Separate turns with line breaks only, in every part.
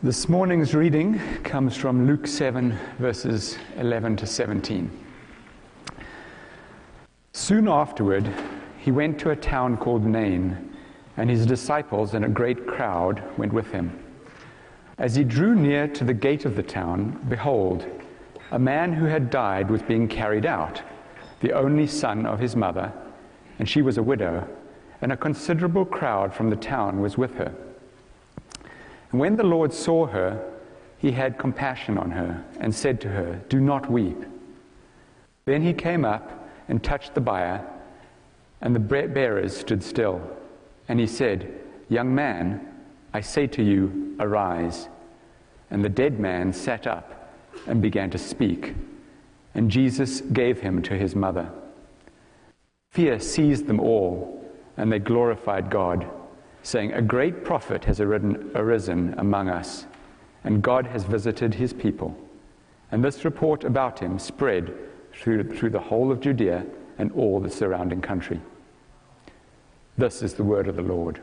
This morning's reading comes from Luke 7, verses 11 to 17. Soon afterward, he went to a town called Nain, and his disciples and a great crowd went with him. As he drew near to the gate of the town, behold, a man who had died was being carried out, the only son of his mother, and she was a widow, and a considerable crowd from the town was with her. And when the Lord saw her, he had compassion on her and said to her, Do not weep. Then he came up and touched the bier, and the bearers stood still. And he said, Young man, I say to you, arise. And the dead man sat up and began to speak. And Jesus gave him to his mother. Fear seized them all, and they glorified God saying, A great prophet has arisen among us, and God has visited his people. And this report about him spread through, through the whole of Judea and all the surrounding country. This is the word of the Lord.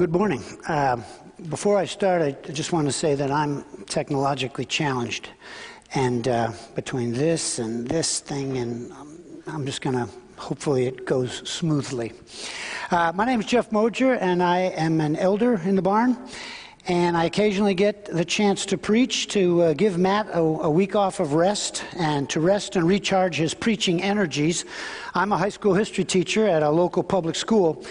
Good morning. Uh, before I start, I just want to say that I'm technologically challenged. And uh, between this and this thing, and um, I'm just going to, hopefully, it goes smoothly. Uh, my name is Jeff Mojer, and I am an elder in the barn. And I occasionally get the chance to preach, to uh, give Matt a, a, week off of rest, and to rest and recharge his preaching energies. I'm a high school history teacher at a local public school,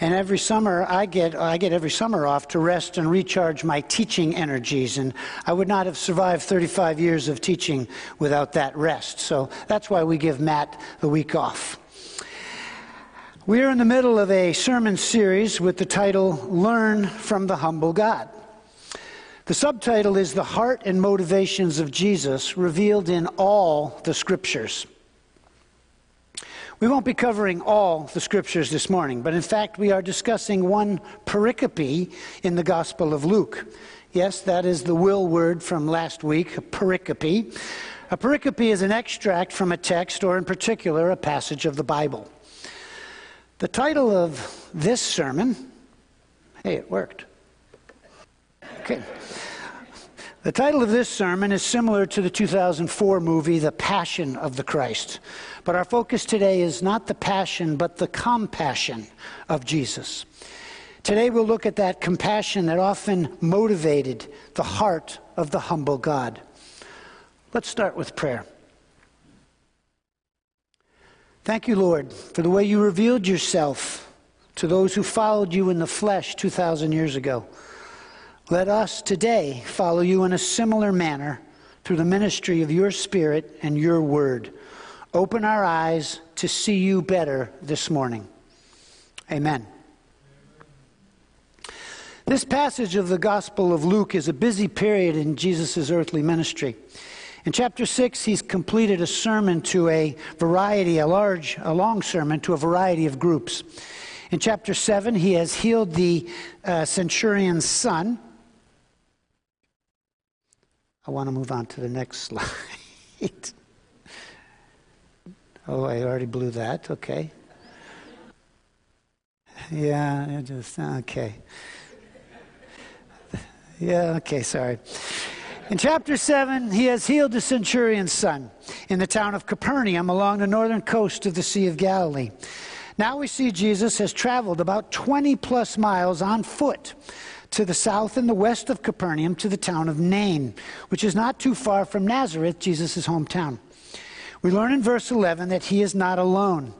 and every summer, I get, I get every summer off to rest and recharge my teaching energies. And I would not have survived 35 years of teaching without that rest. So that's why we give Matt the week off. We are in the middle of a sermon series with the title Learn from the Humble God. The subtitle is The Heart and Motivations of Jesus Revealed in All the Scriptures. We won't be covering all the scriptures this morning, but in fact, we are discussing one pericope in the Gospel of Luke. Yes, that is the will word from last week, a pericope. A pericope is an extract from a text, or in particular, a passage of the Bible. The title of this sermon, hey, it worked. Okay. The title of this sermon is similar to the 2004 movie, The Passion of the Christ. But our focus today is not the passion, but the compassion of Jesus. Today we'll look at that compassion that often motivated the heart of the humble God. Let's start with prayer. Thank you, Lord, for the way you revealed yourself to those who followed you in the flesh 2,000 years ago. Let us today follow you in a similar manner through the ministry of your Spirit and your word. Open our eyes to see you better this morning. Amen. This passage of the Gospel of Luke is a busy period in Jesus' earthly ministry. In chapter 6, he's completed a sermon to a variety, a large, a long sermon to a variety of groups. In chapter 7, he has healed the uh, centurion's son. I want to move on to the next slide. Oh, I already blew that. Okay. Yeah, I just, okay. Yeah, okay, sorry. In chapter 7, he has healed the centurion's son in the town of Capernaum along the northern coast of the Sea of Galilee. Now we see Jesus has traveled about 20 plus miles on foot to the south and the west of Capernaum to the town of Nain, which is not too far from Nazareth, Jesus' hometown. We learn in verse 11 that he is not alone.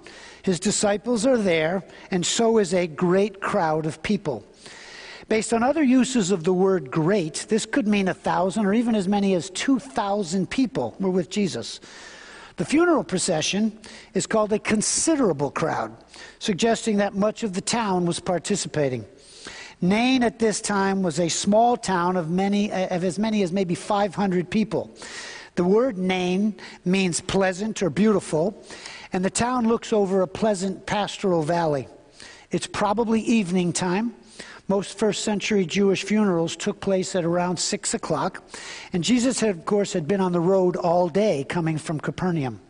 His disciples are there, and so is a great crowd of people. Based on other uses of the word great, this could mean a thousand or even as many as 2,000 people were with Jesus. The funeral procession is called a considerable crowd, suggesting that much of the town was participating. Nain at this time was a small town of, many, eh, of as many as maybe 500 people. The word Nain means pleasant or beautiful, and the town looks over a pleasant pastoral valley. It's probably evening time. Most first century Jewish funerals took place at around 6 o'clock, and Jesus, had, of course, had been on the road all day coming from Capernaum.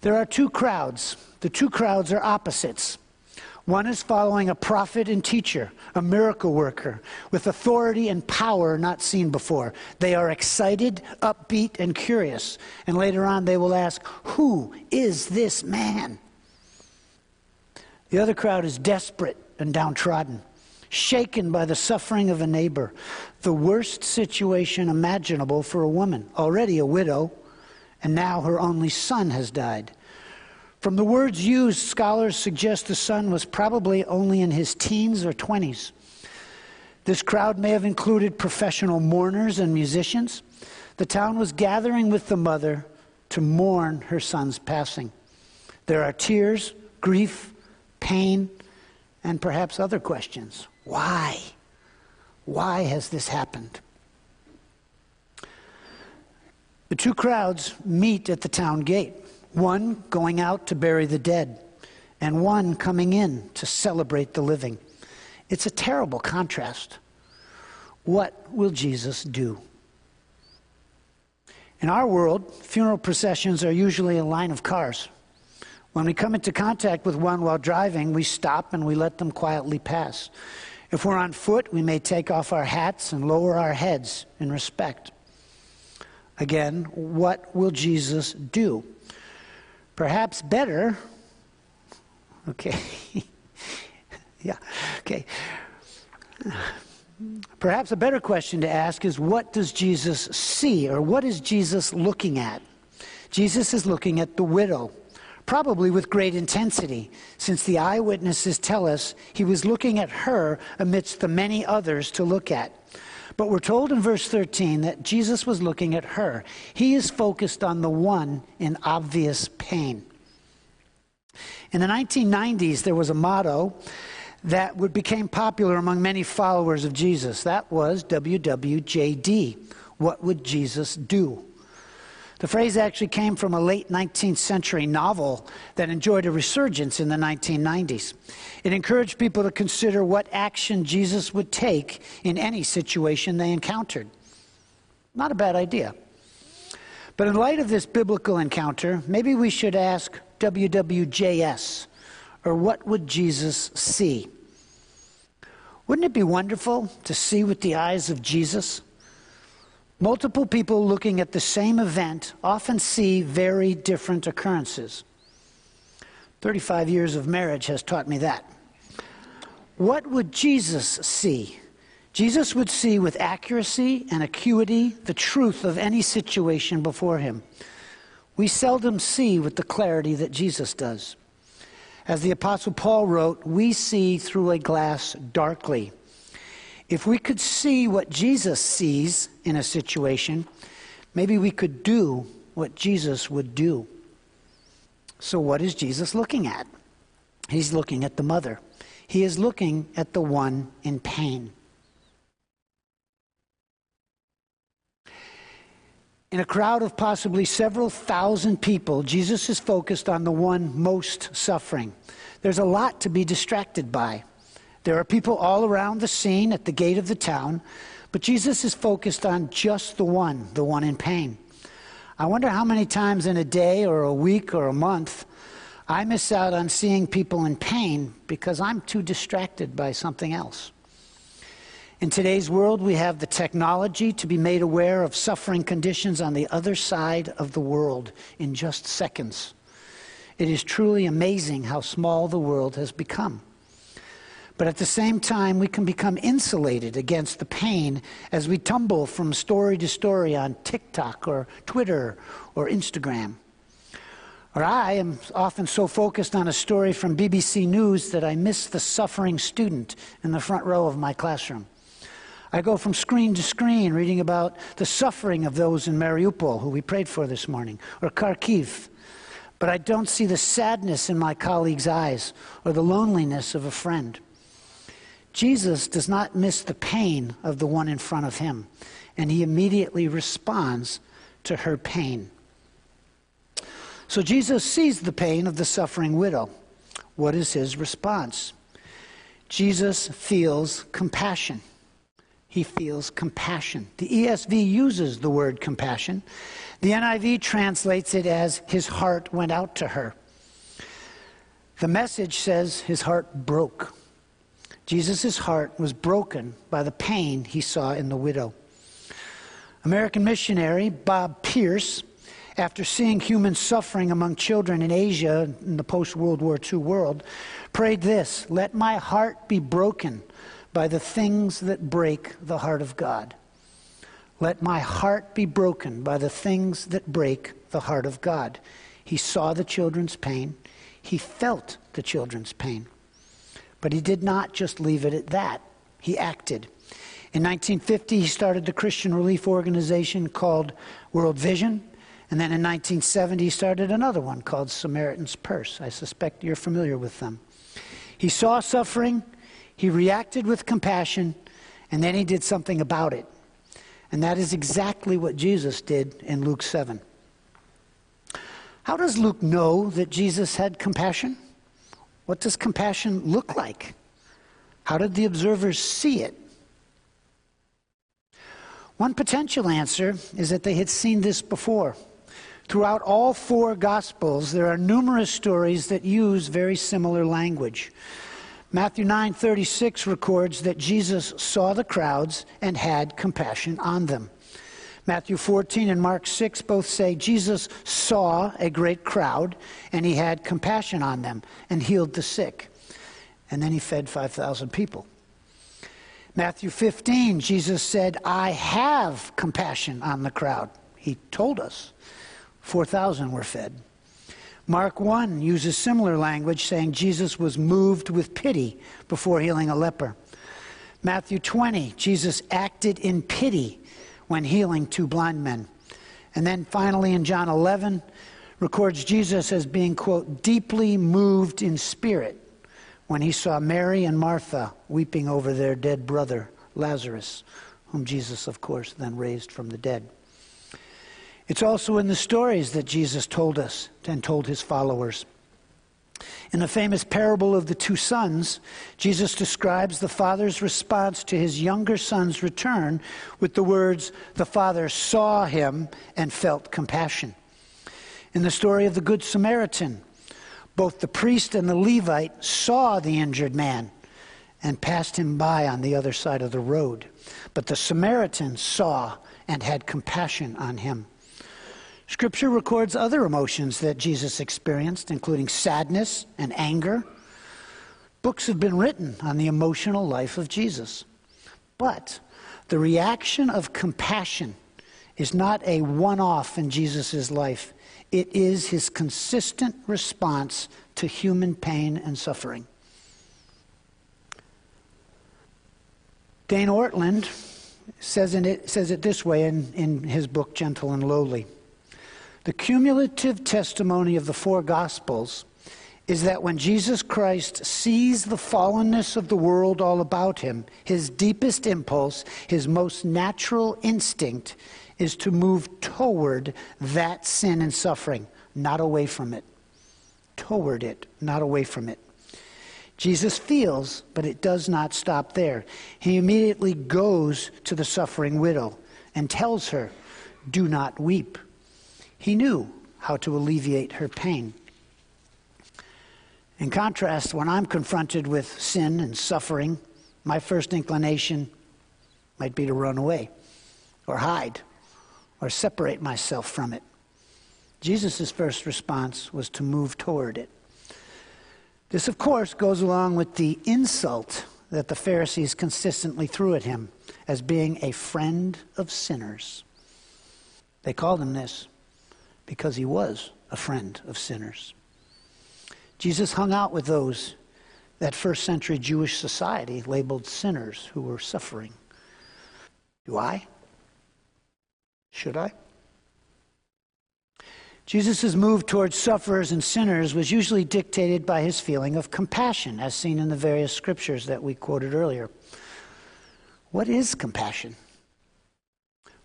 There are two crowds. The two crowds are opposites. One is following a prophet and teacher, a miracle worker, with authority and power not seen before. They are excited, upbeat, and curious. And later on, they will ask, Who is this man? The other crowd is desperate and downtrodden, shaken by the suffering of a neighbor, the worst situation imaginable for a woman, already a widow, and now her only son has died. From the words used, scholars suggest the son was probably only in his teens or 20s. This crowd may have included professional mourners and musicians. The town was gathering with the mother to mourn her son's passing. There are tears, grief, pain, and perhaps other questions. Why? Why has this happened? The two crowds meet at the town gate one going out to bury the dead, and one coming in to celebrate the living. It's a terrible contrast. What will Jesus do? In our world, funeral processions are usually a line of cars. When we come into contact with one while driving, we stop and we let them quietly pass. If we're on foot, we may take off our hats and lower our heads in respect. Again, what will Jesus do? Perhaps better, okay, yeah, okay. Perhaps a better question to ask is what does Jesus see or what is Jesus looking at? Jesus is looking at the widow, probably with great intensity, since the eyewitnesses tell us he was looking at her amidst the many others to look at. But we're told in verse 13 that Jesus was looking at her. He is focused on the one in obvious pain. In the 1990s, there was a motto that became popular among many followers of Jesus. That was WWJD. What would Jesus do? The phrase actually came from a late 19th century novel that enjoyed a resurgence in the 1990s. It encouraged people to consider what action Jesus would take in any situation they encountered. Not a bad idea. But in light of this biblical encounter, maybe we should ask WWJS, or what would Jesus see? Wouldn't it be wonderful to see with the eyes of Jesus? Multiple people looking at the same event often see very different occurrences. 35 years of marriage has taught me that. What would Jesus see? Jesus would see with accuracy and acuity the truth of any situation before him. We seldom see with the clarity that Jesus does. As the Apostle Paul wrote, we see through a glass darkly. If we could see what Jesus sees in a situation, maybe we could do what Jesus would do. So, what is Jesus looking at? He's looking at the mother, he is looking at the one in pain. In a crowd of possibly several thousand people, Jesus is focused on the one most suffering. There's a lot to be distracted by. There are people all around the scene at the gate of the town, but Jesus is focused on just the one, the one in pain. I wonder how many times in a day or a week or a month I miss out on seeing people in pain because I'm too distracted by something else. In today's world, we have the technology to be made aware of suffering conditions on the other side of the world in just seconds. It is truly amazing how small the world has become. But at the same time, we can become insulated against the pain as we tumble from story to story on TikTok or Twitter or Instagram. Or I am often so focused on a story from BBC News that I miss the suffering student in the front row of my classroom. I go from screen to screen reading about the suffering of those in Mariupol, who we prayed for this morning, or Kharkiv. But I don't see the sadness in my colleague's eyes or the loneliness of a friend. Jesus does not miss the pain of the one in front of him, and he immediately responds to her pain. So Jesus sees the pain of the suffering widow. What is his response? Jesus feels compassion. He feels compassion. The ESV uses the word compassion. The NIV translates it as his heart went out to her. The message says his heart broke. Jesus' heart was broken by the pain he saw in the widow. American missionary Bob Pierce after seeing human suffering among children in Asia in the post World War II world, prayed this Let my heart be broken by the things that break the heart of God. Let my heart be broken by the things that break the heart of God. He saw the children's pain, he felt the children's pain. But he did not just leave it at that, he acted. In 1950, he started the Christian relief organization called World Vision. And then in 1970, he started another one called Samaritan's Purse. I suspect you're familiar with them. He saw suffering, he reacted with compassion, and then he did something about it. And that is exactly what Jesus did in Luke 7. How does Luke know that Jesus had compassion? What does compassion look like? How did the observers see it? One potential answer is that they had seen this before. Throughout all four Gospels, there are numerous stories that use very similar language. Matthew 9:36 records that Jesus saw the crowds and had compassion on them. Matthew 14 and Mark 6 both say Jesus saw a great crowd and he had compassion on them and healed the sick. And then he fed 5,000 people. Matthew 15, Jesus said, I have compassion on the crowd. He told us. 4,000 were fed. Mark 1 uses similar language, saying Jesus was moved with pity before healing a leper. Matthew 20, Jesus acted in pity when healing two blind men. And then finally in John 11, records Jesus as being, quote, deeply moved in spirit when he saw Mary and Martha weeping over their dead brother, Lazarus, whom Jesus, of course, then raised from the dead. It's also in the stories that Jesus told us and told his followers. In the famous parable of the two sons, Jesus describes the father's response to his younger son's return with the words, The father saw him and felt compassion. In the story of the Good Samaritan, both the priest and the Levite saw the injured man and passed him by on the other side of the road. But the Samaritan saw and had compassion on him. Scripture records other emotions that Jesus experienced, including sadness and anger. Books have been written on the emotional life of Jesus. But the reaction of compassion is not a one off in Jesus' life, it is his consistent response to human pain and suffering. Dane Ortlund says, it, says it this way in, in his book, Gentle and Lowly. The cumulative testimony of the four Gospels is that when Jesus Christ sees the fallenness of the world all about him, his deepest impulse, his most natural instinct, is to move toward that sin and suffering, not away from it. Toward it, not away from it. Jesus feels, but it does not stop there. He immediately goes to the suffering widow and tells her, Do not weep. He knew how to alleviate her pain. In contrast, when I'm confronted with sin and suffering, my first inclination might be to run away or hide or separate myself from it. Jesus' first response was to move toward it. This, of course, goes along with the insult that the Pharisees consistently threw at him as being a friend of sinners. They called him this because he was a friend of sinners. Jesus hung out with those that first century Jewish society labeled sinners who were suffering. Do I? Should I? Jesus' move towards sufferers and sinners was usually dictated by his feeling of compassion, as seen in the various scriptures that we quoted earlier. What is compassion?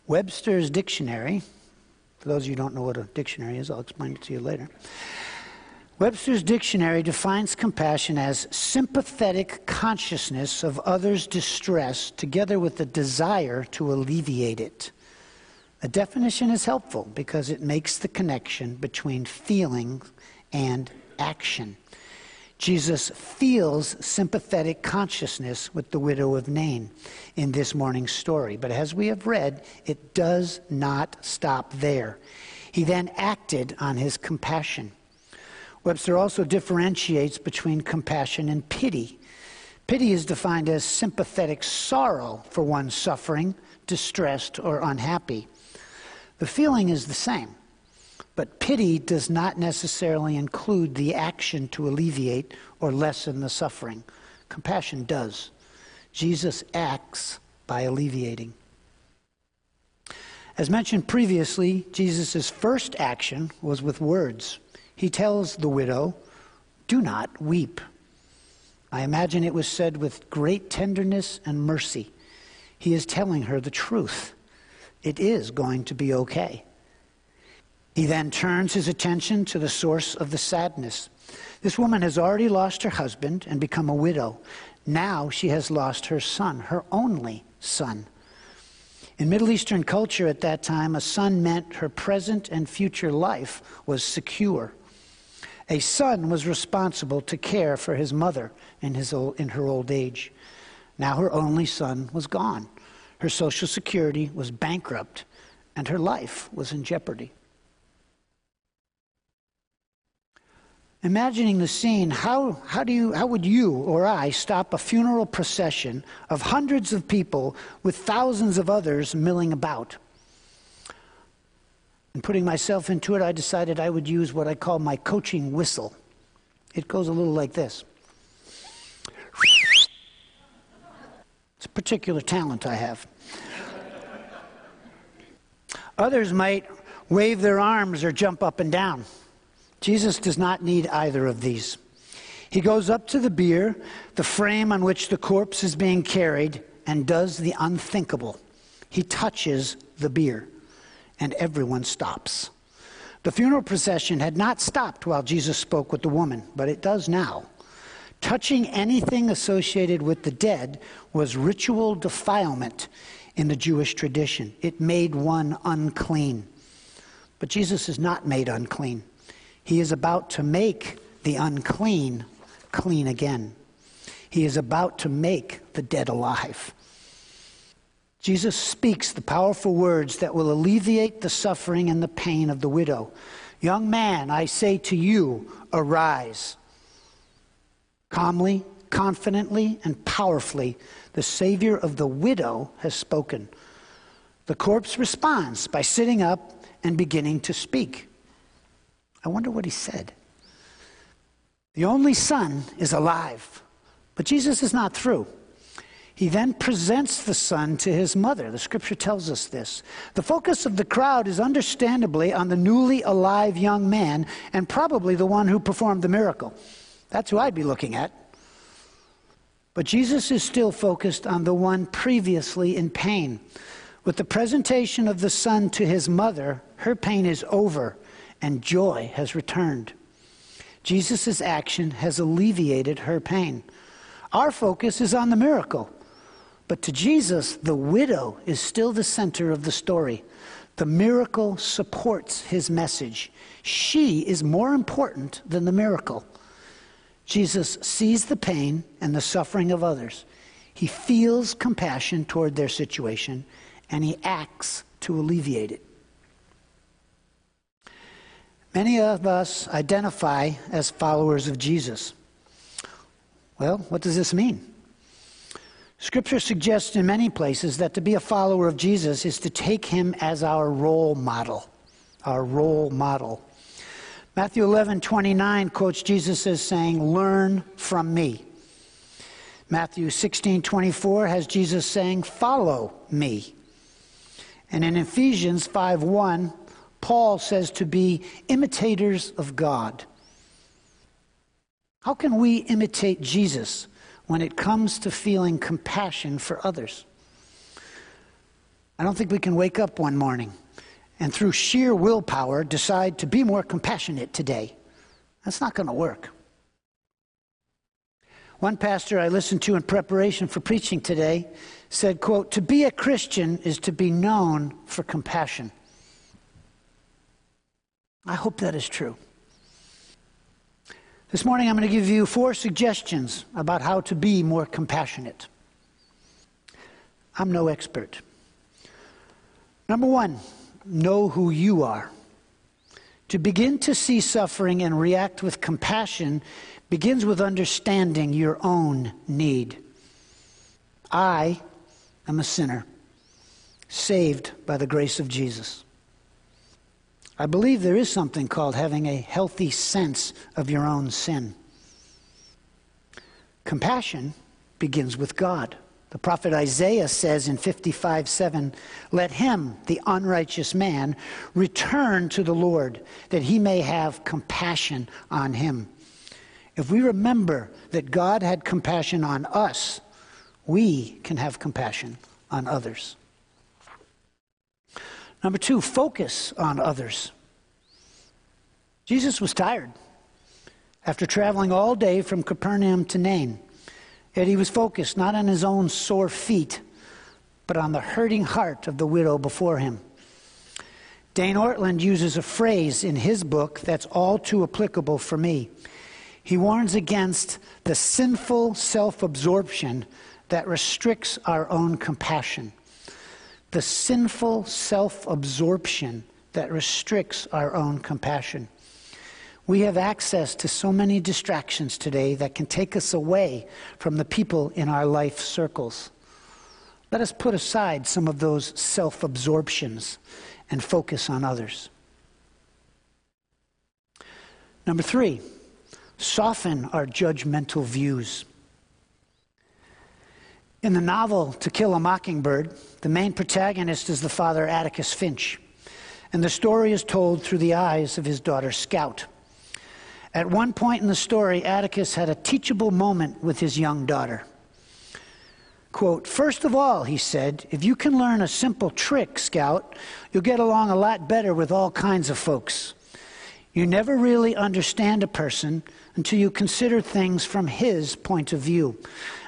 Webster's dictionary, for those of you who don't know what a dictionary is, I'll explain it to you later. Webster's dictionary defines compassion as sympathetic consciousness of others' distress together with the desire to alleviate it. A definition is helpful because it makes the connection between feeling and action. Jesus feels sympathetic consciousness with the widow of Nain in this morning's story. But as we have read, it does not stop there. He then acted on his compassion. Webster also differentiates between compassion and pity. Pity is defined as sympathetic sorrow for one suffering, distressed, or unhappy. The feeling is the same. But pity does not necessarily include the action to alleviate or lessen the suffering. Compassion does. Jesus acts by alleviating. As mentioned previously, Jesus' first action was with words. He tells the widow, Do not weep. I imagine it was said with great tenderness and mercy. He is telling her the truth. It is going to be okay. He then turns his attention to the source of the sadness. This woman has already lost her husband and become a widow. Now she has lost her son, her only son. In Middle Eastern culture at that time, a son meant her present and future life was secure. A son was responsible to care for his mother in, his old, in her old age. Now her only son was gone. Her Social Security was bankrupt, and her life was in jeopardy. Imagining the scene, how, how, do you, how would you or I stop a funeral procession of hundreds of people with thousands of others milling about? And putting myself into it, I decided I would use what I call my coaching whistle. It goes a little like this. It's a particular talent I have. Others might wave their arms or jump up and down. Jesus does not need either of these. He goes up to the bier, the frame on which the corpse is being carried, and does the unthinkable. He touches the bier, and everyone stops. The funeral procession had not stopped while Jesus spoke with the woman, but it does now. Touching anything associated with the dead was ritual defilement in the Jewish tradition. It made one unclean. But Jesus is not made unclean. He is about to make the unclean clean again. He is about to make the dead alive. Jesus speaks the powerful words that will alleviate the suffering and the pain of the widow. Young man, I say to you, arise. Calmly, confidently, and powerfully, the Savior of the widow has spoken. The corpse responds by sitting up and beginning to speak. I wonder what he said. The only son is alive, but Jesus is not through. He then presents the son to his mother. The scripture tells us this. The focus of the crowd is understandably on the newly alive young man and probably the one who performed the miracle. That's who I'd be looking at. But Jesus is still focused on the one previously in pain. With the presentation of the son to his mother, her pain is over and joy has returned. Jesus' action has alleviated her pain. Our focus is on the miracle. But to Jesus, the widow is still the center of the story. The miracle supports his message. She is more important than the miracle. Jesus sees the pain and the suffering of others. He feels compassion toward their situation, and he acts to alleviate it. Many of us identify as followers of Jesus. Well, what does this mean? Scripture suggests in many places that to be a follower of Jesus is to take him as our role model. Our role model. Matthew 11, 29 quotes Jesus as saying, Learn from me. Matthew 16, 24 has Jesus saying, Follow me. And in Ephesians 5, 1, Paul says to be imitators of God. How can we imitate Jesus when it comes to feeling compassion for others? I don't think we can wake up one morning and through sheer willpower decide to be more compassionate today. That's not going to work. One pastor I listened to in preparation for preaching today said, quote, "To be a Christian is to be known for compassion." I hope that is true. This morning I'm going to give you four suggestions about how to be more compassionate. I'm no expert. Number 1, know who you are. To begin to see suffering and react with compassion begins with understanding your own need. I am a sinner, saved by the grace of Jesus. I believe there is something called having a healthy sense of your own sin. Compassion begins with God. The prophet Isaiah says in 55 7, Let him, the unrighteous man, return to the Lord, that he may have compassion on him. If we remember that God had compassion on us, we can have compassion on others. Number two, focus on others. Jesus was tired after traveling all day from Capernaum to Nain. Yet he was focused not on his own sore feet, but on the hurting heart of the widow before him. Dane Ortlund uses a phrase in his book that's all too applicable for me. He warns against the sinful self absorption that restricts our own compassion. The sinful self absorption that restricts our own compassion. We have access to so many distractions today that can take us away from the people in our life circles. Let us put aside some of those self absorptions and focus on others. Number three, soften our judgmental views. In the novel To Kill a Mockingbird, the main protagonist is the father Atticus Finch, and the story is told through the eyes of his daughter Scout. At one point in the story, Atticus had a teachable moment with his young daughter. Quote, First of all, he said, if you can learn a simple trick, Scout, you'll get along a lot better with all kinds of folks. You never really understand a person until you consider things from his point of view,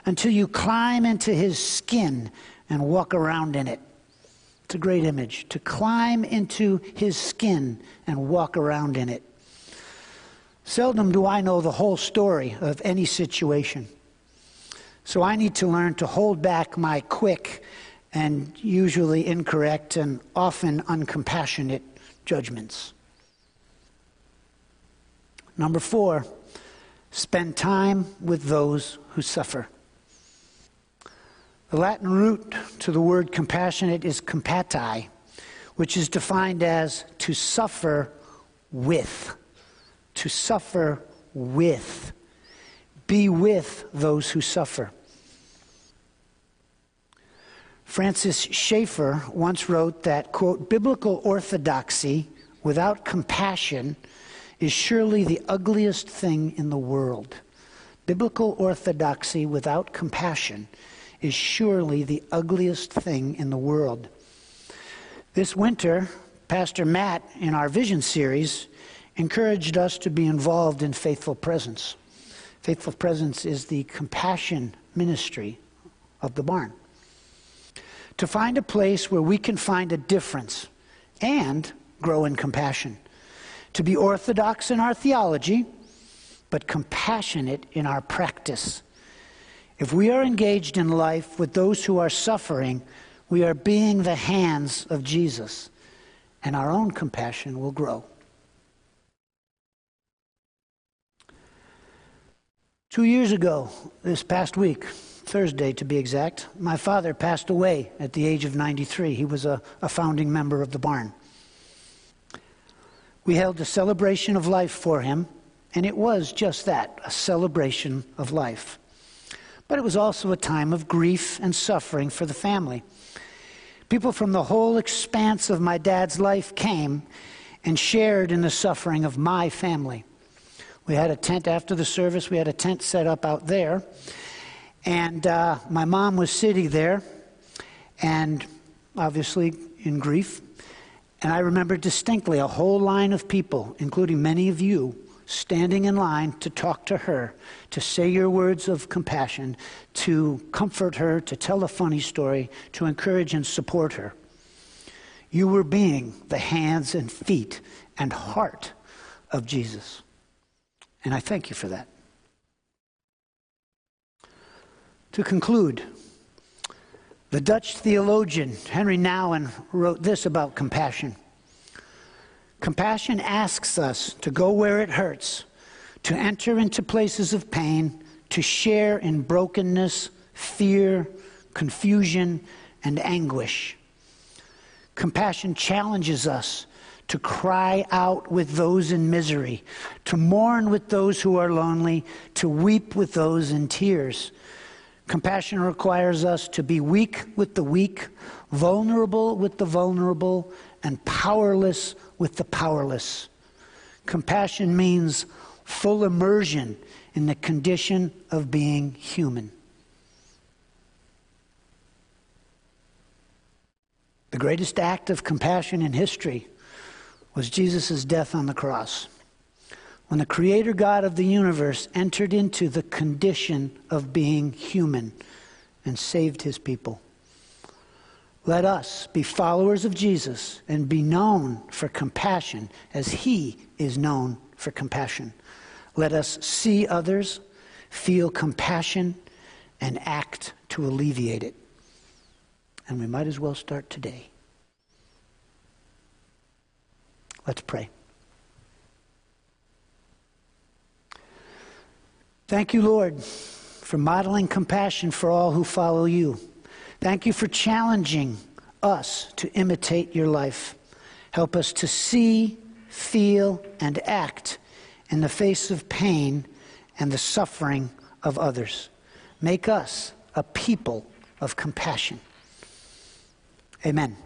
until you climb into his skin and walk around in it. It's a great image to climb into his skin and walk around in it. Seldom do I know the whole story of any situation. So I need to learn to hold back my quick and usually incorrect and often uncompassionate judgments. Number four, spend time with those who suffer. The Latin root to the word compassionate is compati, which is defined as to suffer with. To suffer with. Be with those who suffer. Francis Schaeffer once wrote that, quote, biblical orthodoxy without compassion is surely the ugliest thing in the world. Biblical orthodoxy without compassion is surely the ugliest thing in the world. This winter, Pastor Matt, in our vision series, encouraged us to be involved in Faithful Presence. Faithful Presence is the compassion ministry of the barn. To find a place where we can find a difference and grow in compassion to be orthodox in our theology, but compassionate in our practice. If we are engaged in life with those who are suffering, we are being the hands of Jesus, and our own compassion will grow. Two years ago, this past week, Thursday to be exact, my father passed away at the age of 93. He was a, a founding member of the barn. We held a celebration of life for him, and it was just that a celebration of life. But it was also a time of grief and suffering for the family. People from the whole expanse of my dad's life came, and shared in the suffering of my family. We had a tent after the service, we had a tent set up out there. And uh, my mom was sitting there, and obviously in grief. And I remember distinctly a whole line of people, including many of you, standing in line to talk to her, to say your words of compassion, to comfort her, to tell a funny story, to encourage and support her. You were being the hands and feet and heart of Jesus. And I thank you for that. To conclude, the Dutch theologian Henri Nouwen wrote this about compassion. Compassion asks us to go where it hurts, to enter into places of pain, to share in brokenness, fear, confusion, and anguish. Compassion challenges us to cry out with those in misery, to mourn with those who are lonely, to weep with those in tears. Compassion requires us to be weak with the weak, vulnerable with the vulnerable, and powerless with the powerless. Compassion means full immersion in the condition of being human. The greatest act of compassion in history was Jesus' death on the cross. When the Creator God of the universe entered into the condition of being human and saved his people. Let us be followers of Jesus and be known for compassion as he is known for compassion. Let us see others, feel compassion, and act to alleviate it. And we might as well start today. Let's pray. Thank you, Lord, for modeling compassion for all who follow you. Thank you for challenging us to imitate your life. Help us to see, feel, and act in the face of pain and the suffering of others. Make us a people of compassion. Amen.